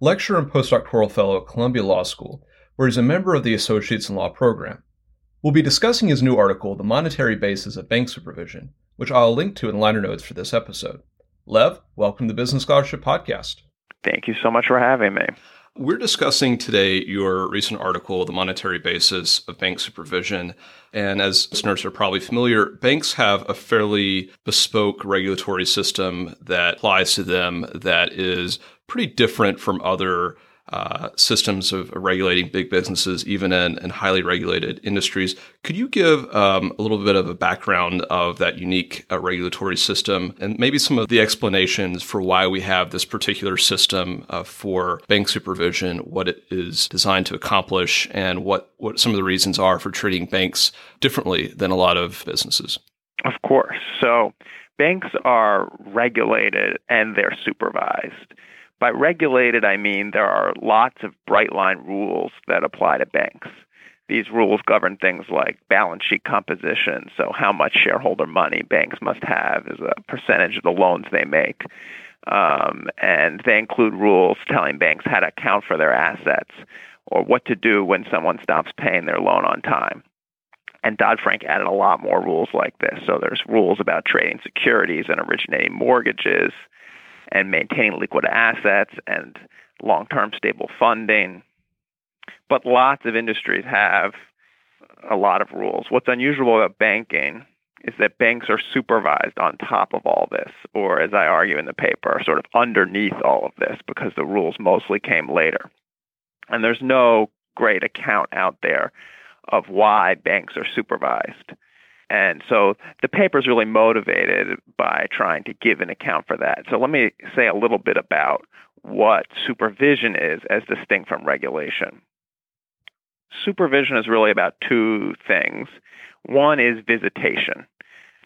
lecturer and postdoctoral fellow at Columbia Law School, where he's a member of the Associates in Law program. We'll be discussing his new article, The Monetary Basis of Bank Supervision, which I'll link to in liner notes for this episode. Lev, welcome to the Business Scholarship Podcast. Thank you so much for having me. We're discussing today your recent article, The Monetary Basis of Bank Supervision. And as listeners are probably familiar, banks have a fairly bespoke regulatory system that applies to them that is pretty different from other uh, systems of regulating big businesses, even in, in highly regulated industries. Could you give um, a little bit of a background of that unique uh, regulatory system and maybe some of the explanations for why we have this particular system uh, for bank supervision, what it is designed to accomplish, and what, what some of the reasons are for treating banks differently than a lot of businesses? Of course. So, banks are regulated and they're supervised. By regulated, I mean there are lots of bright line rules that apply to banks. These rules govern things like balance sheet composition, so how much shareholder money banks must have as a percentage of the loans they make. Um, and they include rules telling banks how to account for their assets or what to do when someone stops paying their loan on time. And Dodd Frank added a lot more rules like this. So there's rules about trading securities and originating mortgages and maintaining liquid assets and long term stable funding. But lots of industries have a lot of rules. What's unusual about banking is that banks are supervised on top of all this, or as I argue in the paper, sort of underneath all of this because the rules mostly came later. And there's no great account out there of why banks are supervised. And so the paper is really motivated by trying to give an account for that. So let me say a little bit about what supervision is as distinct from regulation. Supervision is really about two things. One is visitation,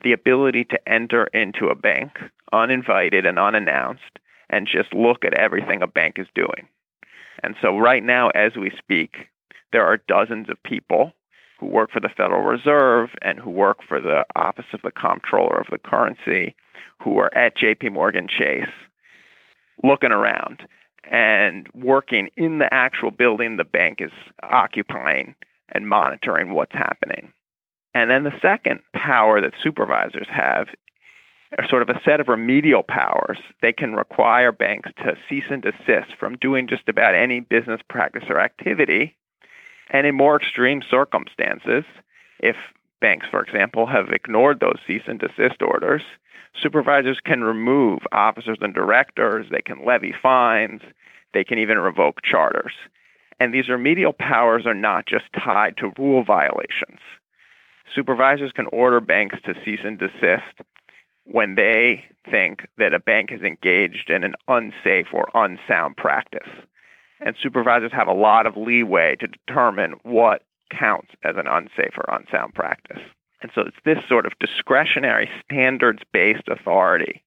the ability to enter into a bank uninvited and unannounced and just look at everything a bank is doing. And so, right now, as we speak, there are dozens of people who work for the Federal Reserve and who work for the Office of the Comptroller of the Currency, who are at JP Morgan Chase, looking around and working in the actual building the bank is occupying and monitoring what's happening. And then the second power that supervisors have are sort of a set of remedial powers. They can require banks to cease and desist from doing just about any business practice or activity and in more extreme circumstances, if banks, for example, have ignored those cease and desist orders, supervisors can remove officers and directors, they can levy fines, they can even revoke charters. And these remedial powers are not just tied to rule violations. Supervisors can order banks to cease and desist when they think that a bank is engaged in an unsafe or unsound practice and supervisors have a lot of leeway to determine what counts as an unsafe or unsound practice. And so it's this sort of discretionary standards based authority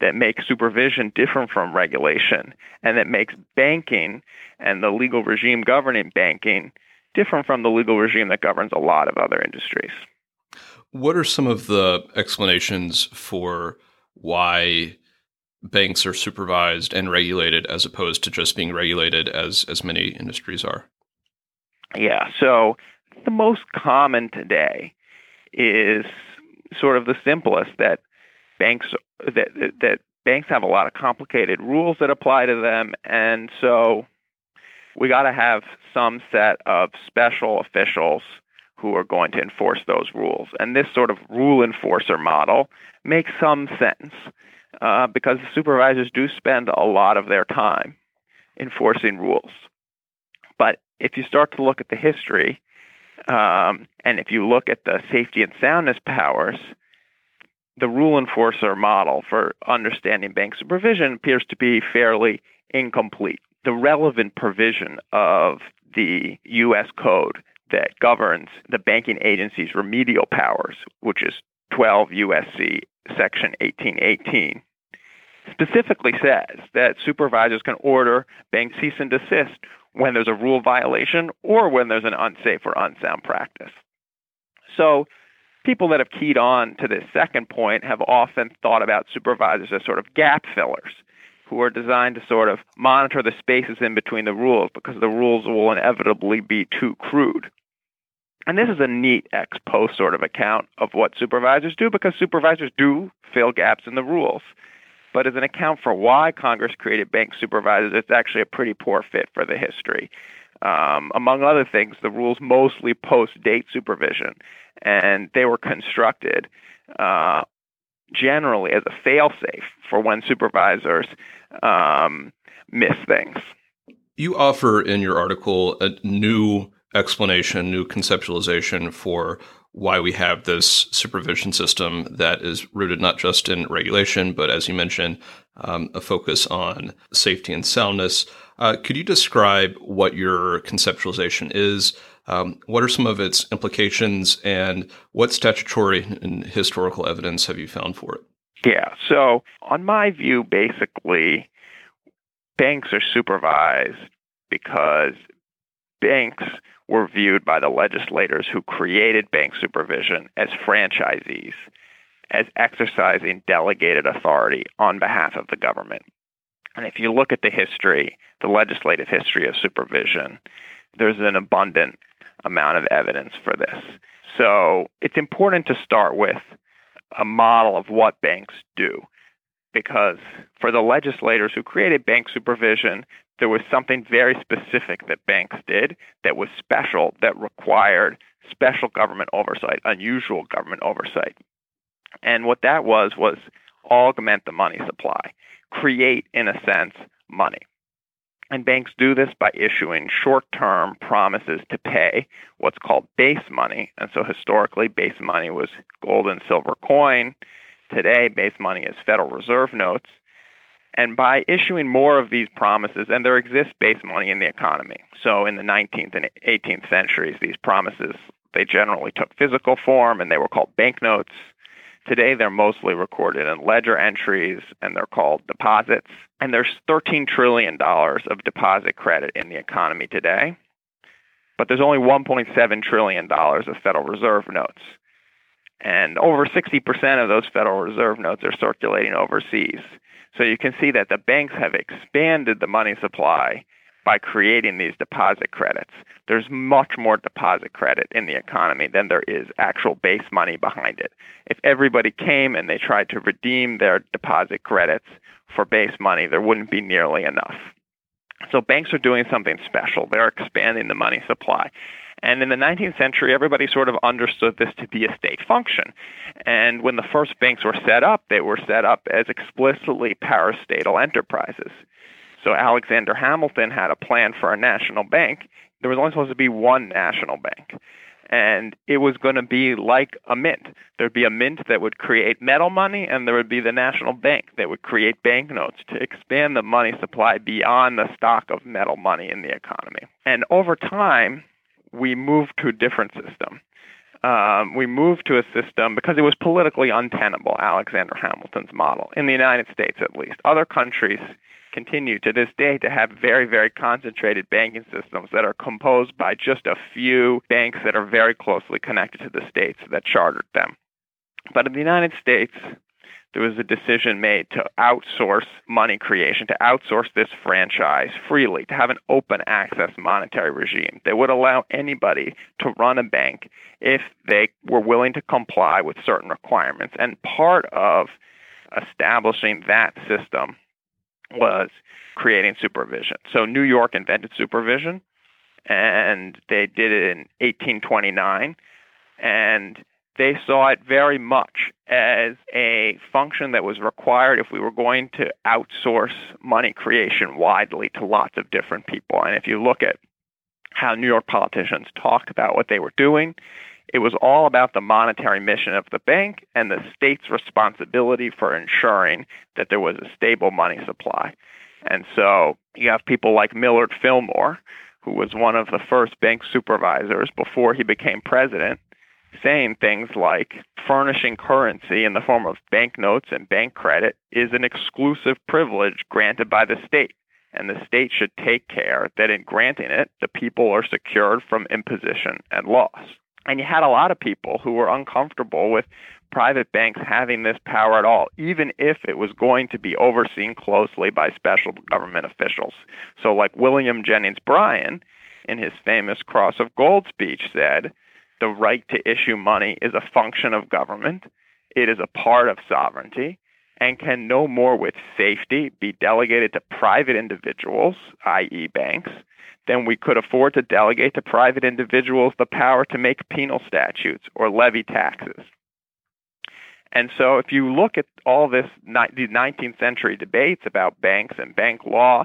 that makes supervision different from regulation and that makes banking and the legal regime governing banking different from the legal regime that governs a lot of other industries. What are some of the explanations for why banks are supervised and regulated as opposed to just being regulated as as many industries are? Yeah, so the most common today is sort of the simplest that banks that that banks have a lot of complicated rules that apply to them and so we got to have some set of special officials who are going to enforce those rules. And this sort of rule enforcer model makes some sense uh, because supervisors do spend a lot of their time enforcing rules. But if you start to look at the history, um, and if you look at the safety and soundness powers, the rule enforcer model for understanding bank supervision appears to be fairly incomplete. the relevant provision of the U.S. Code that governs the banking agency's remedial powers, which is 12 USC section 1818, specifically says that supervisors can order banks cease and desist when there's a rule violation or when there's an unsafe or unsound practice. So people that have keyed on to this second point have often thought about supervisors as sort of gap fillers who are designed to sort of monitor the spaces in between the rules because the rules will inevitably be too crude. And this is a neat ex post sort of account of what supervisors do because supervisors do fill gaps in the rules. But as an account for why Congress created bank supervisors, it's actually a pretty poor fit for the history. Um, among other things, the rules mostly post date supervision, and they were constructed uh, generally as a failsafe for when supervisors um, miss things. You offer in your article a new explanation, new conceptualization for why we have this supervision system that is rooted not just in regulation, but as you mentioned, um, a focus on safety and soundness. Uh, could you describe what your conceptualization is? Um, what are some of its implications, and what statutory and historical evidence have you found for it? Yeah, so on my view, basically, banks are supervised because banks were viewed by the legislators who created bank supervision as franchisees, as exercising delegated authority on behalf of the government. And if you look at the history, the legislative history of supervision, there's an abundant amount of evidence for this. So it's important to start with a model of what banks do. Because for the legislators who created bank supervision, there was something very specific that banks did that was special, that required special government oversight, unusual government oversight. And what that was, was augment the money supply, create, in a sense, money. And banks do this by issuing short term promises to pay what's called base money. And so historically, base money was gold and silver coin. Today, base money is Federal Reserve notes. And by issuing more of these promises, and there exists base money in the economy. So in the 19th and 18th centuries, these promises, they generally took physical form and they were called banknotes. Today, they're mostly recorded in ledger entries and they're called deposits. And there's $13 trillion of deposit credit in the economy today. But there's only $1.7 trillion of Federal Reserve notes. And over 60% of those Federal Reserve notes are circulating overseas. So you can see that the banks have expanded the money supply by creating these deposit credits. There's much more deposit credit in the economy than there is actual base money behind it. If everybody came and they tried to redeem their deposit credits for base money, there wouldn't be nearly enough. So banks are doing something special. They're expanding the money supply. And in the 19th century, everybody sort of understood this to be a state function. And when the first banks were set up, they were set up as explicitly parastatal enterprises. So Alexander Hamilton had a plan for a national bank. There was only supposed to be one national bank. And it was going to be like a mint. There'd be a mint that would create metal money, and there would be the national bank that would create banknotes to expand the money supply beyond the stock of metal money in the economy. And over time, we moved to a different system. Um, we moved to a system because it was politically untenable, Alexander Hamilton's model, in the United States at least. Other countries continue to this day to have very, very concentrated banking systems that are composed by just a few banks that are very closely connected to the states that chartered them. But in the United States, there was a decision made to outsource money creation, to outsource this franchise freely, to have an open access monetary regime that would allow anybody to run a bank if they were willing to comply with certain requirements. And part of establishing that system was creating supervision. So New York invented supervision, and they did it in 1829. And they saw it very much as a function that was required if we were going to outsource money creation widely to lots of different people. And if you look at how New York politicians talked about what they were doing, it was all about the monetary mission of the bank and the state's responsibility for ensuring that there was a stable money supply. And so you have people like Millard Fillmore, who was one of the first bank supervisors before he became president, saying things like furnishing currency in the form of banknotes and bank credit is an exclusive privilege granted by the state. And the state should take care that in granting it, the people are secured from imposition and loss. And you had a lot of people who were uncomfortable with private banks having this power at all, even if it was going to be overseen closely by special government officials. So, like William Jennings Bryan, in his famous Cross of Gold speech, said, the right to issue money is a function of government, it is a part of sovereignty, and can no more with safety be delegated to private individuals, i.e., banks, than we could afford to delegate to private individuals the power to make penal statutes or levy taxes. And so, if you look at all this, these 19th century debates about banks and bank law,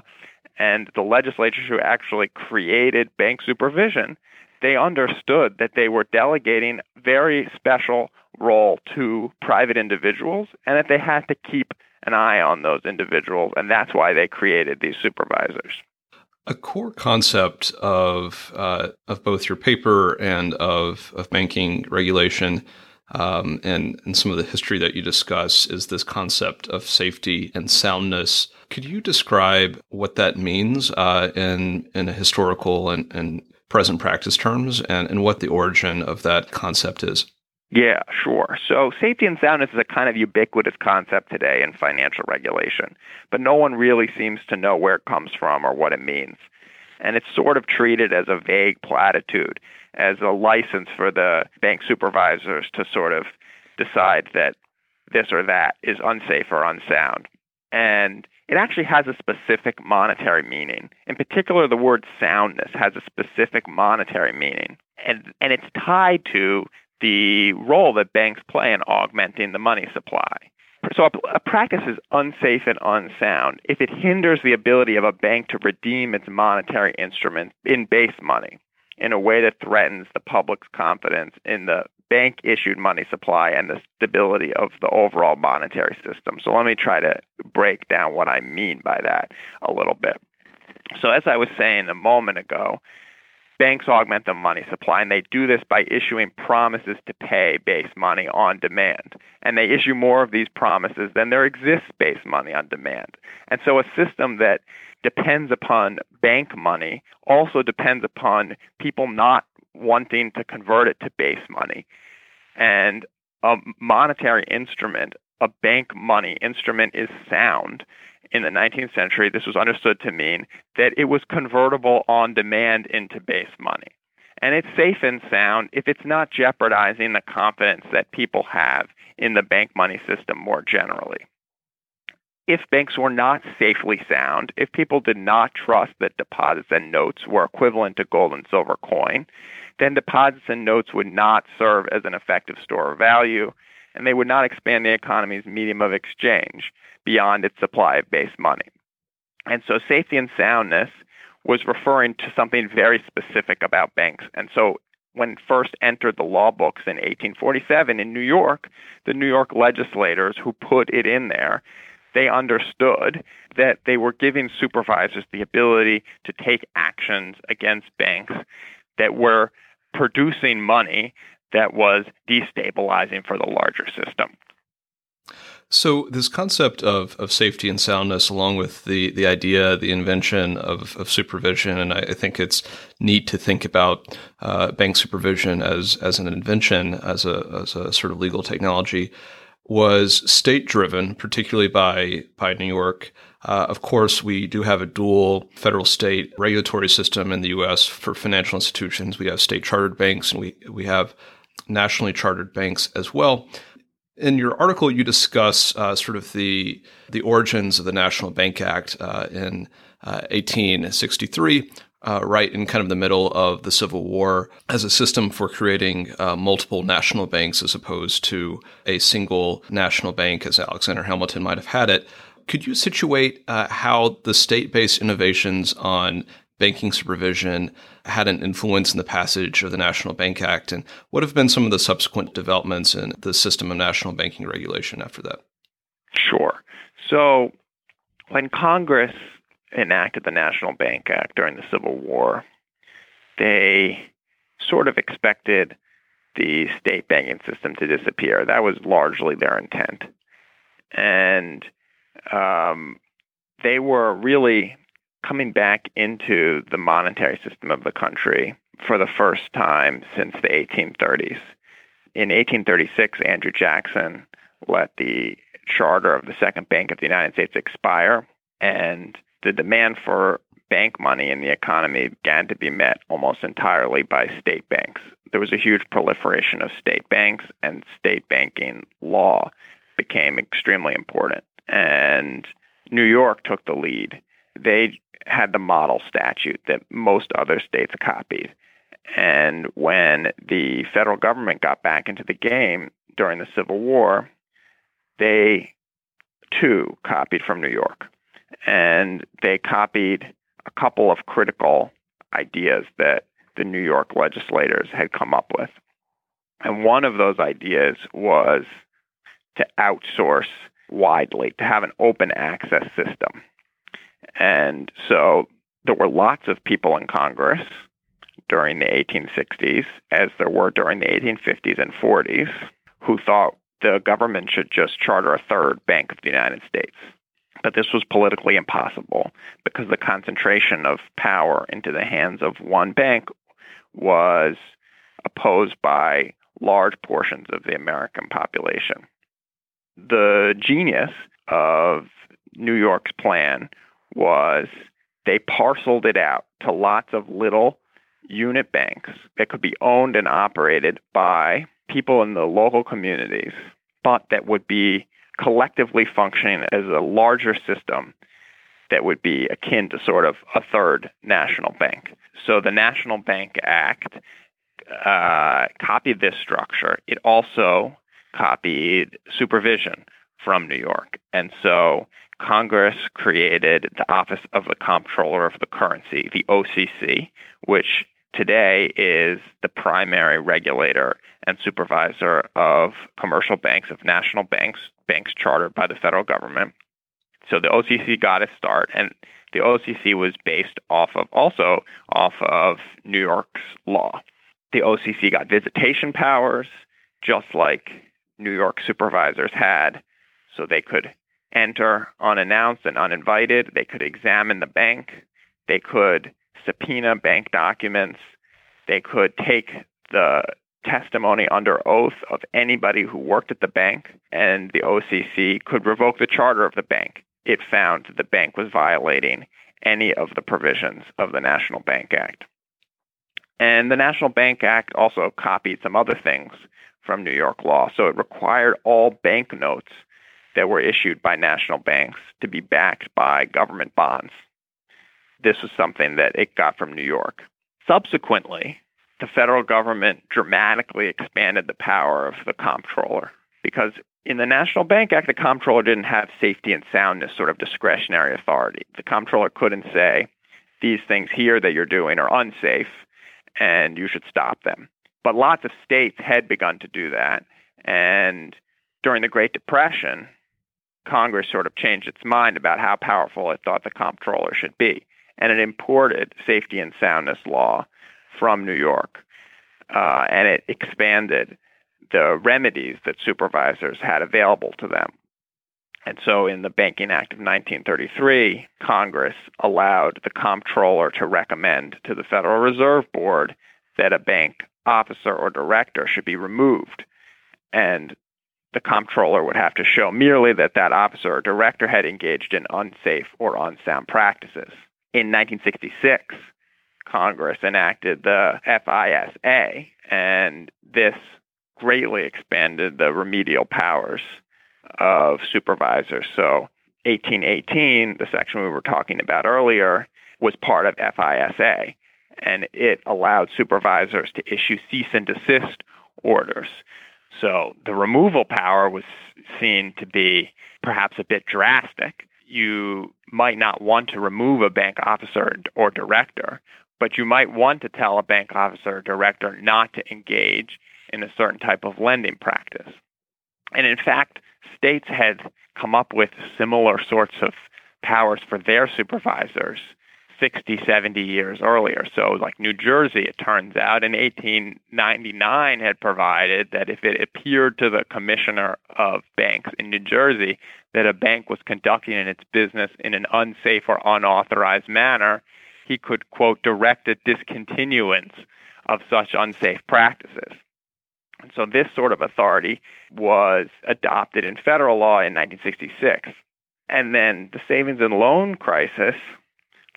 and the legislatures who actually created bank supervision, they understood that they were delegating very special role to private individuals and that they had to keep an eye on those individuals and that's why they created these supervisors a core concept of uh, of both your paper and of of banking regulation um, and, and some of the history that you discuss is this concept of safety and soundness. Could you describe what that means uh, in in a historical and, and present practice terms and, and what the origin of that concept is. Yeah, sure. So safety and soundness is a kind of ubiquitous concept today in financial regulation, but no one really seems to know where it comes from or what it means. And it's sort of treated as a vague platitude, as a license for the bank supervisors to sort of decide that this or that is unsafe or unsound. And it actually has a specific monetary meaning. In particular, the word soundness has a specific monetary meaning. And, and it's tied to the role that banks play in augmenting the money supply. So a, a, practice is unsafe and unsound if it hinders the ability of a bank to redeem its monetary instruments in base money in a way that threatens the public's confidence in the bank issued money supply and the stability of the overall monetary system. So let me try to break down what I mean by that a little bit. So, as I was saying a moment ago, banks augment the money supply, and they do this by issuing promises to pay base money on demand. And they issue more of these promises than there exists base money on demand. And so, a system that depends upon bank money also depends upon people not wanting to convert it to base money. And a monetary instrument, a bank money instrument, is sound. In the 19th century, this was understood to mean that it was convertible on demand into base money. And it's safe and sound if it's not jeopardizing the confidence that people have in the bank money system more generally if banks were not safely sound, if people did not trust that deposits and notes were equivalent to gold and silver coin, then deposits and notes would not serve as an effective store of value, and they would not expand the economy's medium of exchange beyond its supply of base money. And so safety and soundness was referring to something very specific about banks. And so when first entered the law books in 1847 in New York, the New York legislators who put it in there they understood that they were giving supervisors the ability to take actions against banks that were producing money that was destabilizing for the larger system. So this concept of, of safety and soundness, along with the, the idea, the invention of, of supervision, and I, I think it's neat to think about uh, bank supervision as, as an invention, as a, as a sort of legal technology was state driven, particularly by, by New York. Uh, of course, we do have a dual federal state regulatory system in the U.S. for financial institutions. We have state chartered banks and we, we have nationally chartered banks as well. In your article, you discuss uh, sort of the the origins of the National Bank Act uh, in 1863, uh, uh, right in kind of the middle of the Civil War as a system for creating uh, multiple national banks as opposed to a single national bank as Alexander Hamilton might have had it. Could you situate uh, how the state based innovations on banking supervision had an influence in the passage of the National Bank Act? And what have been some of the subsequent developments in the system of national banking regulation after that? Sure. So when Congress enacted the National Bank Act during the Civil War, they sort of expected the state banking system to disappear. That was largely their intent. And um, they were really coming back into the monetary system of the country for the first time since the 1830s. In 1836, Andrew Jackson let the charter of the Second Bank of the United States expire, and the demand for bank money in the economy began to be met almost entirely by state banks. There was a huge proliferation of state banks, and state banking law became extremely important. And New York took the lead. They had the model statute that most other states copied. And when the federal government got back into the game during the Civil War, they too copied from New York. And they copied a couple of critical ideas that the New York legislators had come up with. And one of those ideas was to outsource widely, to have an open access system. And so there were lots of people in Congress during the 1860s, as there were during the 1850s and 40s, who thought the government should just charter a third Bank of the United States. But this was politically impossible because the concentration of power into the hands of one bank was opposed by large portions of the American population. The genius of New York's plan was they parceled it out to lots of little unit banks that could be owned and operated by people in the local communities, but that would be collectively functioning as a larger system that would be akin to sort of a third national bank. So the National Bank Act uh, copied this structure. It also copied supervision from New York. And so Congress created the Office of the Comptroller of the Currency, the OCC, which today is the primary regulator and supervisor of commercial banks, of national banks, banks chartered by the federal government. So the OCC got its start, and the OCC was based off of also off of New York's law. The OCC got visitation powers, just like New York supervisors had, so they could enter unannounced and uninvited. They could examine the bank. They could subpoena bank documents. They could take the testimony under oath of anybody who worked at the bank, and the OCC could revoke the charter of the bank. It found that the bank was violating any of the provisions of the National Bank Act. And the National Bank Act also copied some other things from New York law. So it required all banknotes that were issued by national banks to be backed by government bonds. This was something that it got from New York. Subsequently, the federal government dramatically expanded the power of the comptroller because in the National Bank Act, the comptroller didn't have safety and soundness sort of discretionary authority. The comptroller couldn't say, these things here that you're doing are unsafe and you should stop them. But lots of states had begun to do that. And during the Great Depression, Congress sort of changed its mind about how powerful it thought the comptroller should be. And it imported safety and soundness law from New York. Uh, and it expanded the remedies that supervisors had available to them. And so in the Banking Act of 1933, Congress allowed the comptroller to recommend to the Federal Reserve Board that a bank officer or director should be removed. And the comptroller would have to show merely that that officer or director had engaged in unsafe or unsound practices. In 1966, Congress enacted the FISA, and this greatly expanded the remedial powers of supervisors. So, 1818, the section we were talking about earlier, was part of FISA, and it allowed supervisors to issue cease and desist orders. So the removal power was seen to be perhaps a bit drastic. You might not want to remove a bank officer or director, but you might want to tell a bank officer or director not to engage in a certain type of lending practice. And in fact, states had come up with similar sorts of powers for their supervisors 60, 70 years earlier. So, like New Jersey, it turns out in 1899 had provided that if it appeared to the commissioner of banks in New Jersey that a bank was conducting its business in an unsafe or unauthorized manner, he could, quote, direct a discontinuance of such unsafe practices. So this sort of authority was adopted in federal law in 1966. And then the savings and loan crisis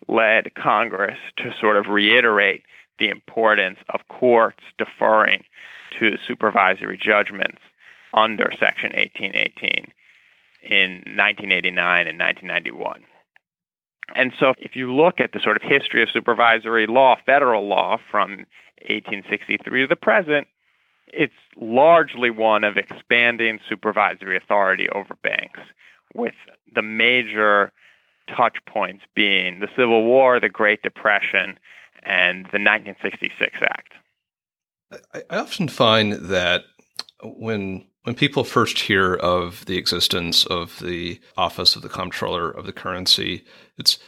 led Congress to sort of reiterate the importance of courts deferring to supervisory judgments under Section 1818 in 1989 and 1991. And so, if you look at the sort of history of supervisory law, federal law from 1863 to the present, it's largely one of expanding supervisory authority over banks, with the major touch points being the Civil War, the Great Depression, and the 1966 Act. I, often find that when when people first hear of the existence of the Office of the Comptroller of the Currency, it's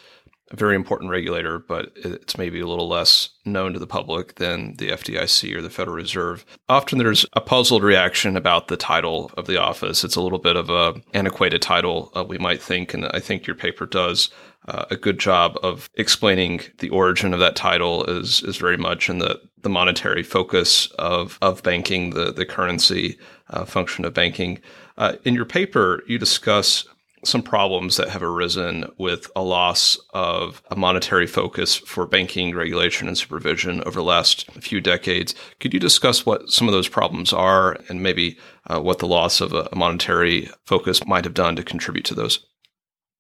a very important regulator, but it's maybe a little less known to the public than the FDIC or the Federal Reserve. Often there's a puzzled reaction about the title of the office. It's a little bit of a antiquated title, uh, we might think, and I think your paper does uh, a good job of explaining the origin of that title is is very much in the the monetary focus of of banking, the the currency uh, function of banking. Uh, in your paper, you discuss some problems that have arisen with a loss of a monetary focus for banking regulation and supervision over the last few decades. Could you discuss what some of those problems are and maybe uh, what the loss of a monetary focus might have done to contribute to those?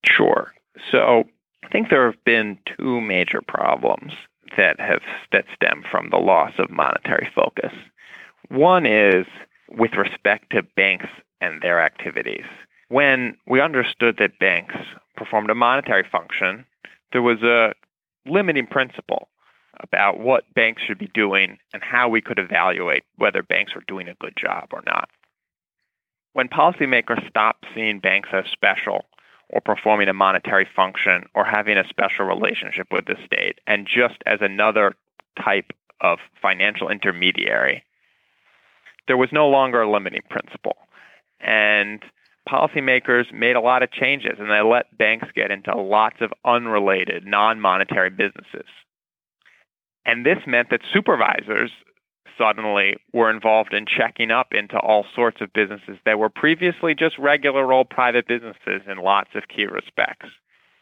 Sure. So I think there have been two major problems that have that stem from the loss of monetary focus. One is with respect to banks and their activities when we understood that banks performed a monetary function, there was a limiting principle about what banks should be doing and how we could evaluate whether banks were doing a good job or not. When policymakers stopped seeing banks as special or performing a monetary function or having a special relationship with the state and just as another type of financial intermediary, there was no longer a limiting principle. And policymakers made a lot of changes and they let banks get into lots of unrelated, non monetary businesses. And this meant that supervisors suddenly were involved in checking up into all sorts of businesses that were previously just regular old private businesses in lots of key respects.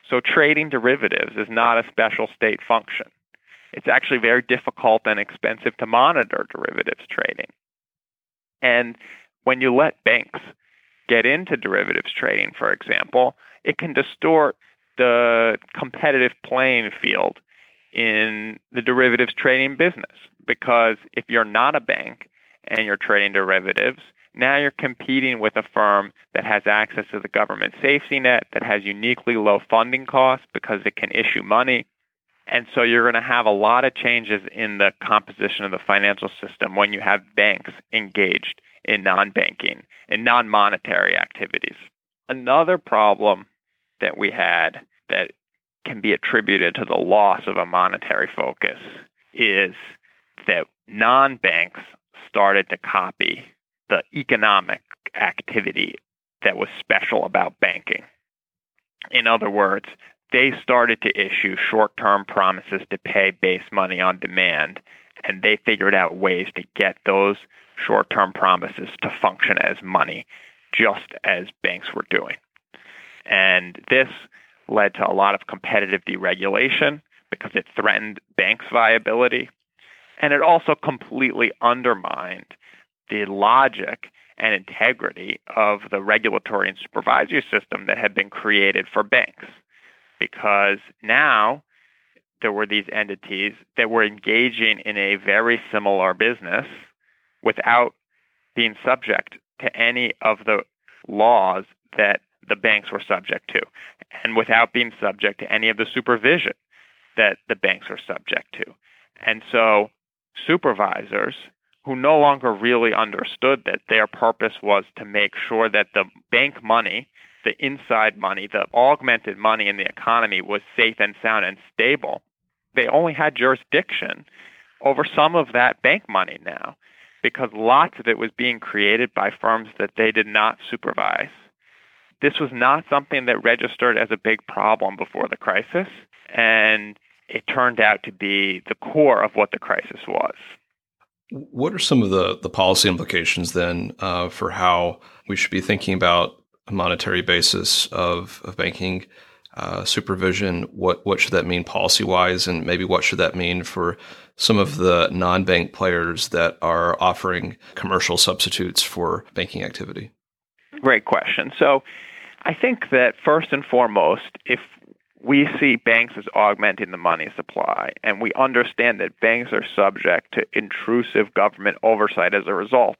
So trading derivatives is not a special state function. It's actually very difficult and expensive to monitor derivatives trading. And when you let banks get into derivatives trading, for example, it can distort the competitive playing field in the derivatives trading business. Because if you're not a bank and you're trading derivatives, now you're competing with a firm that has access to the government safety net, that has uniquely low funding costs because it can issue money. And so you're going to have a lot of changes in the composition of the financial system when you have banks engaged in non banking and non monetary activities. Another problem that we had that can be attributed to the loss of a monetary focus is that non banks started to copy the economic activity that was special about banking. In other words, they started to issue short term promises to pay base money on demand, and they figured out ways to get those short term promises to function as money, just as banks were doing. And this led to a lot of competitive deregulation because it threatened banks' viability. And it also completely undermined the logic and integrity of the regulatory and supervisory system that had been created for banks. Because now there were these entities that were engaging in a very similar business without being subject to any of the laws that the banks were subject to, and without being subject to any of the supervision that the banks are subject to. And so, supervisors who no longer really understood that their purpose was to make sure that the bank money the inside money, the augmented money in the economy was safe and sound and stable, they only had jurisdiction over some of that bank money now because lots of it was being created by firms that they did not supervise. This was not something that registered as a big problem before the crisis, and it turned out to be the core of what the crisis was. What are some of the, the policy implications then uh, for how we should be thinking about a monetary basis of, of banking uh, supervision? What what should that mean policy wise, and maybe what should that mean for some of the non bank players that are offering commercial substitutes for banking activity? Great question. So, I think that first and foremost, if we see banks as augmenting the money supply, and we understand that banks are subject to intrusive government oversight as a result,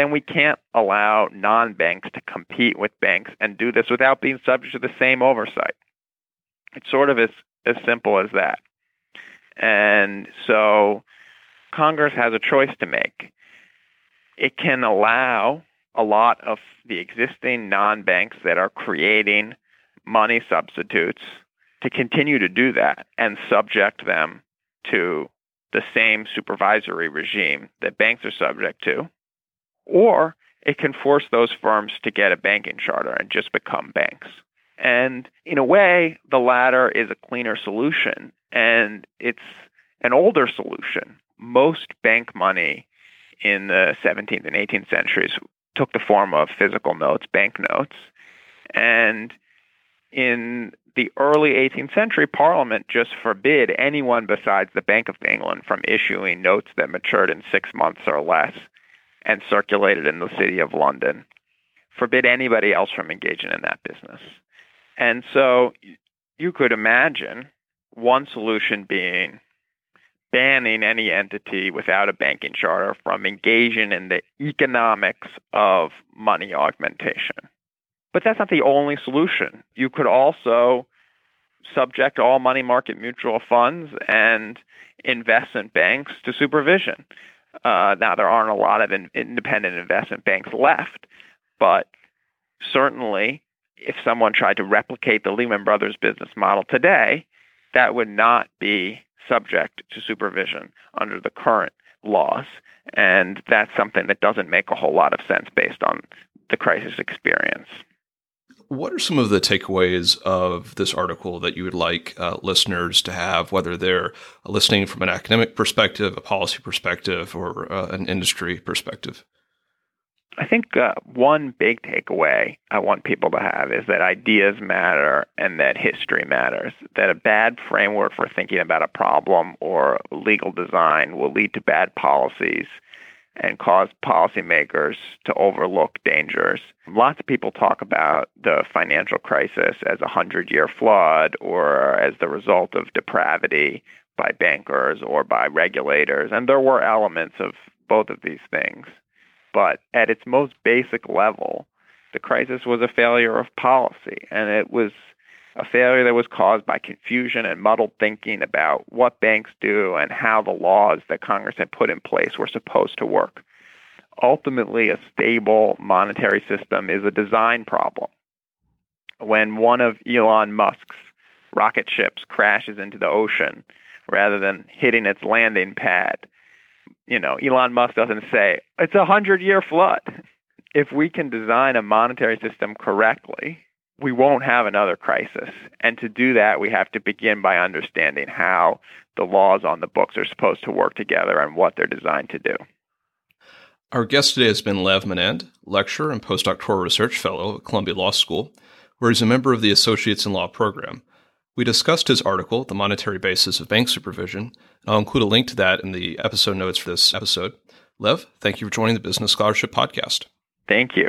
then we can't allow non banks to compete with banks and do this without being subject to the same oversight. It's sort of as, as simple as that. And so Congress has a choice to make. It can allow a lot of the existing non banks that are creating money substitutes to continue to do that and subject them to the same supervisory regime that banks are subject to or it can force those firms to get a banking charter and just become banks. And in a way, the latter is a cleaner solution, and it's an older solution. Most bank money in the 17th and 18th centuries took the form of physical notes, banknotes. And in the early 18th century, Parliament just forbid anyone besides the Bank of England from issuing notes that matured in six months or less and circulated in the city of London, forbid anybody else from engaging in that business. And so you could imagine one solution being banning any entity without a banking charter from engaging in the economics of money augmentation. But that's not the only solution. You could also subject all money market mutual funds and investment banks to supervision. Uh, now, there aren't a lot of in, independent investment banks left, but certainly if someone tried to replicate the Lehman Brothers business model today, that would not be subject to supervision under the current laws. And that's something that doesn't make a whole lot of sense based on the crisis experience. What are some of the takeaways of this article that you would like uh, listeners to have, whether they're listening from an academic perspective, a policy perspective, or uh, an industry perspective? I think uh, one big takeaway I want people to have is that ideas matter and that history matters. That a bad framework for thinking about a problem or legal design will lead to bad policies and cause policymakers to overlook dangers. Lots of people talk about the financial crisis as a hundred year flood or as the result of depravity by bankers or by regulators. And there were elements of both of these things. But at its most basic level, the crisis was a failure of policy. And it was a failure that was caused by confusion and muddled thinking about what banks do and how the laws that Congress had put in place were supposed to work. Ultimately, a stable monetary system is a design problem. When one of Elon Musk's rocket ships crashes into the ocean rather than hitting its landing pad, you know, Elon Musk doesn't say, it's a hundred year flood. If we can design a monetary system correctly, we won't have another crisis. And to do that, we have to begin by understanding how the laws on the books are supposed to work together and what they're designed to do. Our guest today has been Lev Menand, lecturer and postdoctoral research fellow at Columbia Law School, where he's a member of the Associates in Law program. We discussed his article, The Monetary Basis of Bank Supervision, and I'll include a link to that in the episode notes for this episode. Lev, thank you for joining the Business Scholarship Podcast. Thank you.